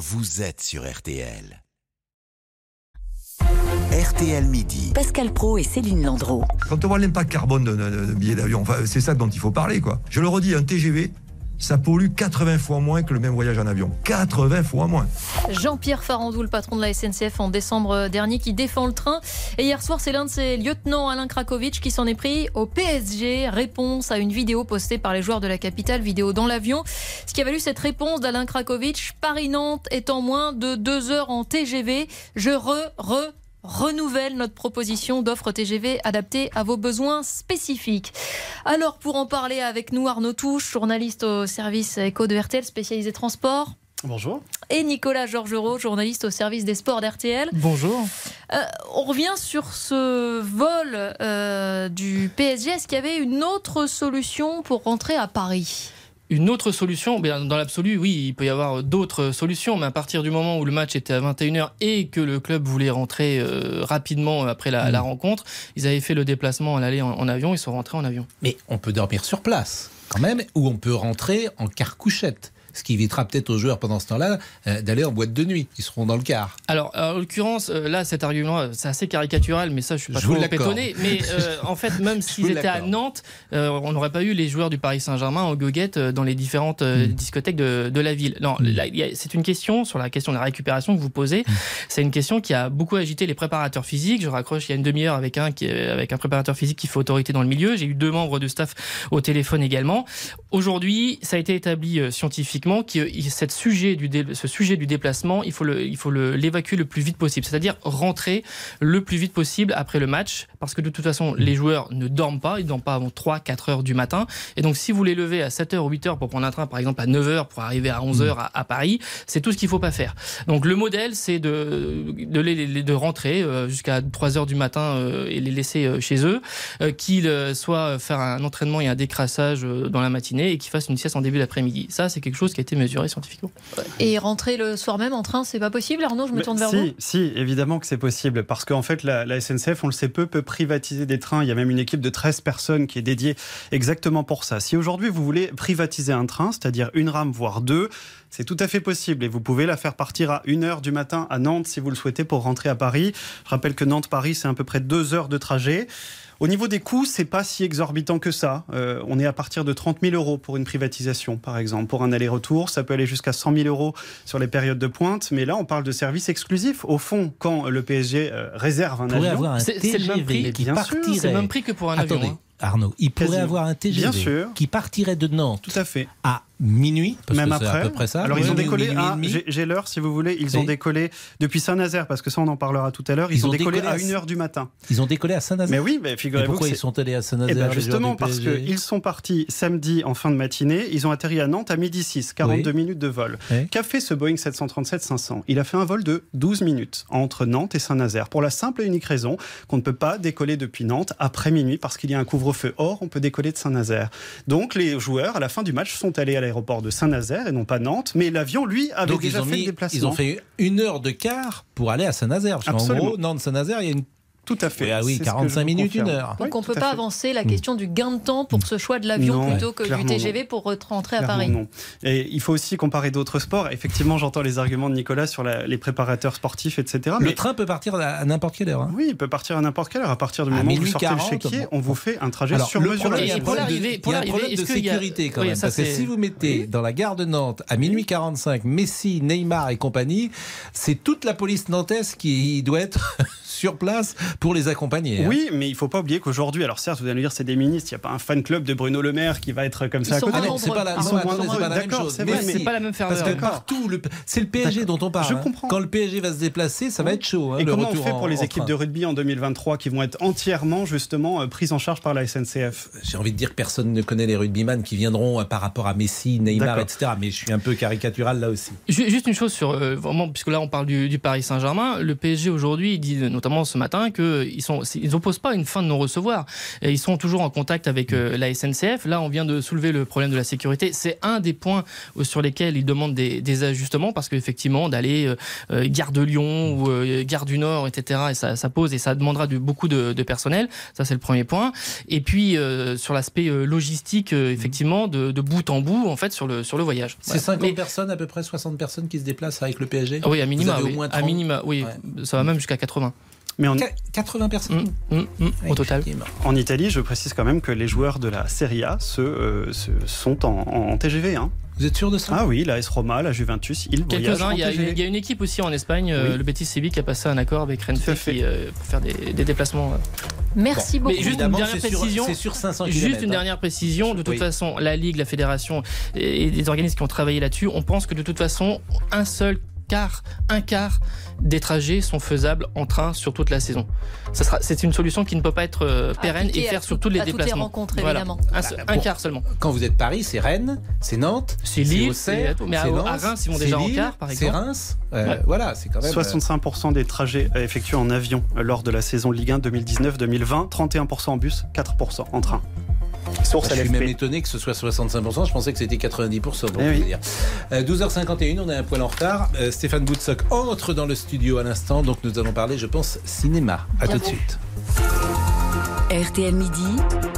vous êtes sur RTL. RTL Midi. Pascal Pro et Céline Landreau. Quand on voit l'impact carbone d'un billet d'avion, enfin, c'est ça dont il faut parler, quoi. Je le redis, un TGV, ça pollue 80 fois moins que le même voyage en avion. 80 fois moins. Jean-Pierre Farandou, le patron de la SNCF en décembre dernier, qui défend le train. Et hier soir, c'est l'un de ses lieutenants, Alain Krakowicz, qui s'en est pris au PSG. Réponse à une vidéo postée par les joueurs de la capitale, vidéo dans l'avion. Ce qui a valu cette réponse d'Alain Krakowicz, Paris-Nantes étant moins de deux heures en TGV. Je re, re, renouvelle notre proposition d'offre TGV adaptée à vos besoins spécifiques. Alors pour en parler avec nous, Arnaud Touche, journaliste au service éco de RTL spécialisé transport. Bonjour. Et Nicolas Georgerot, journaliste au service des sports d'RTL. Bonjour. Euh, on revient sur ce vol euh, du PSG. Est-ce qu'il y avait une autre solution pour rentrer à Paris? Une autre solution, bien, dans l'absolu, oui, il peut y avoir d'autres solutions, mais à partir du moment où le match était à 21h et que le club voulait rentrer euh, rapidement après la, la, rencontre, ils avaient fait le déplacement à l'aller en, en, avion, ils sont rentrés en avion. Mais on peut dormir sur place, quand même, ou on peut rentrer en carcouchette ce qui évitera peut-être aux joueurs pendant ce temps-là euh, d'aller en boîte de nuit. Ils seront dans le car. Alors, en l'occurrence, euh, là, cet argument, c'est assez caricatural, mais ça, je suis pas je trop étonné. Mais euh, en fait, même s'ils étaient à Nantes, euh, on n'aurait pas eu les joueurs du Paris Saint-Germain en goguette euh, dans les différentes mm. discothèques de, de, la ville. Non, mm. c'est une question sur la question de la récupération que vous posez. Mm. C'est une question qui a beaucoup agité les préparateurs physiques. Je raccroche il y a une demi-heure avec un qui, avec un préparateur physique qui fait autorité dans le milieu. J'ai eu deux membres de staff au téléphone également. Aujourd'hui, ça a été établi scientifiquement que cette sujet du ce sujet du déplacement, il faut l'évacuer le, le plus vite possible, c'est-à-dire rentrer le plus vite possible après le match, parce que de toute façon, les joueurs ne dorment pas, ils ne dorment pas avant 3-4 heures du matin, et donc si vous les levez à 7h ou 8h pour prendre un train, par exemple à 9h pour arriver à 11h à, à Paris, c'est tout ce qu'il ne faut pas faire. Donc le modèle, c'est de, de, les, de rentrer euh, jusqu'à 3h du matin euh, et les laisser euh, chez eux, qu'ils soient faire un entraînement et un décrassage dans la matinée et qu'ils fassent une sieste en début d'après-midi. Ça, c'est quelque chose qui a été mesuré scientifiquement. Et rentrer le soir même en train, c'est pas possible, Arnaud Je me tourne vers si, vous. Si, évidemment que c'est possible, parce qu'en fait, la, la, SNCF, on le sait peu, peut privatiser des trains. Il y a même une équipe de 13 personnes qui est dédiée exactement pour ça. Si aujourd'hui vous voulez privatiser un train, c'est-à-dire une rame, voire deux, c'est tout à fait possible et vous pouvez la faire partir à 1h du matin à Nantes si vous le souhaitez pour rentrer à Paris. Je rappelle que Nantes-Paris, c'est à peu près deux heures de trajet. Au niveau des coûts, c'est pas si exorbitant que ça. Euh, on est à partir de 30 000 euros pour une privatisation, par exemple. Pour un aller-retour, ça peut aller jusqu'à 100 000 euros sur les périodes de pointe. Mais là, on parle de services exclusifs. Au fond, quand le PSG euh, réserve un avion, c'est le même prix qui partirait. C'est le même prix que pour un Attendez. avion. Hein. Arnaud, il pourrait Quasiment. avoir un TGV Bien sûr. qui partirait de Nantes Tout à fait. à minuit, parce Même que après. à peu près ça. Alors ils ont décollé j'ai- l'heure si vous voulez, ils ont décollé depuis Saint-Nazaire, parce que ça on en parlera tout à l'heure, ils, Ils ont, ont décollé, décollé à à 1h du matin. Ils ont décollé à Saint-Nazaire. Mais oui, mais figurez-vous pourquoi ils sont allés à Eh Saint-Nazaire ben joueurs justement parce qu'ils sont partis samedi en fin de matinée, ils ont atterri à Nantes à midi 6, 42 minutes de vol. Oui. Qu'a fait ce Boeing 737-500 Il a fait un vol de 12 minutes entre Nantes et Saint-Nazaire pour la simple et unique raison qu'on ne peut pas décoller depuis Nantes après minuit parce qu'il y a un couvre-feu. Or, on peut décoller de Saint-Nazaire. Donc les joueurs à la fin du match sont allés à l'aéroport de Saint-Nazaire et non pas Nantes, mais l'avion lui avait Donc déjà ont, fait le mis, déplacement. ils ont fait une heure de quart pour aller à Saint-Nazaire. Parce qu'en gros, Nantes-Saint-Nazaire, il y a une Tout à fait. Ah oui, C'est ce que 45 je vous minutes, une heure. Oui, Donc on tout peut pas fait. avancer la question du gain de temps pour ce choix de l'avion Non, plutôt que du TGV pour rentrer à Paris. non. Et il faut aussi comparer d'autres sports. Effectivement, j'entends les arguments de Nicolas sur la- les préparateurs sportifs, etc. Le Mais train peut partir à à n'importe quelle heure. hein. oui, il peut partir à n'importe quelle heure. À partir du À moment où vous minuit sortez 40, le chéquier, on vous fait un trajet Alors, sur le mesure. problème, il y a un pour problème de, a- sécurité quand Oui, même. ça, parce que c'est- si vous mettez dans la gare de Nantes à minuit 45 Messi, Neymar et compagnie, c'est toute la police nantaise qui doit être sur place pour les accompagner. hein. Oui, mais il faut pas oublier qu'aujourd'hui, alors certes, vous allez nous dire c'est des ministres, il n'y a pas un fan club de Bruno Le Maire qui va être comme ça Ils à sont côté. Ah c'est pas la, non, attendez, pas la même D'accord, chose. c'est pas la même Parce ferveur. que partout, le- c'est le PSG dont on parle. Je hein. comprends. Quand le PSG va se déplacer, ça va être chaud. hein, Et le comment on fait en- pour les équipes de rugby en 2023 qui vont être entièrement justement euh, prises en charge par la SNCF J'ai envie de dire que personne ne connaît les rugbyman qui viendront euh, par rapport à Messi, Neymar, etc. Mais je suis un peu caricatural là aussi. Ju- Juste une chose sur euh, vraiment, puisque là on parle du, du Paris Saint-Germain, le PSG aujourd'hui il dit notamment ce matin eux, ils sont, ils opposent pas une fin de non-recevoir. Ils sont toujours en contact avec euh, la SNCF. Là, on vient de soulever le problème de la sécurité. C'est un des points sur lesquels ils demandent des, ajustements parce qu'effectivement, d'aller euh, gare de Lyon ou gare du Nord, etc., et ça, pose et ça demandera du, beaucoup de, personnel. Ça, c'est le premier point. Et puis, sur l'aspect logistique, effectivement, de, bout en bout, en fait, sur le, sur le voyage. C'est 50 personnes, à peu près 60 personnes qui se déplacent avec le PSG Oui, à minima. Oui. À minima, oui. Ça va même jusqu'à 80. Mais en... 80 personnes mmh, mmh, mmh, au total. En Italie, je précise quand même que les joueurs de la Serie A se, euh, sont en, TGV. Hein. Vous êtes sûr de ça? Ah oui, la S Roma, la Juventus, ils Quelques-uns. Il, il, y a une équipe aussi en Espagne, euh, le Betis Séville, qui a passé un accord avec Renfe euh, pour faire des, déplacements. Merci beaucoup. Mais juste une dernière précision. C'est sur 500 km, Juste une dernière précision. De toute façon, la Ligue, la Fédération et des organismes qui ont travaillé là-dessus, on pense que de toute façon, un seul quart, un quart des trajets sont faisables en train sur toute la saison. C'est une solution qui ne peut pas être euh, pérenne et faire sur tous les déplacements. évidemment. Un, bah, quart seulement. Quand vous êtes Paris, c'est Rennes, c'est Nantes, c'est Lille, c'est mais à, Reims, ils vont déjà en quart, par exemple. C'est Reims. Euh, voilà, c'est quand même. 65% euh, des trajets effectués en avion lors de la saison Ligue 1 2019-2020, 31% en bus, 4% en train. Source je suis même étonné que ce soit 65%. Je pensais que c'était 90%. Pour eh dire. 12h51, on est un poil en retard. Euh, Stéphane Boutsock entre dans le studio à l'instant. Donc nous allons parler, je pense, cinéma. À tout de suite. RTL Midi.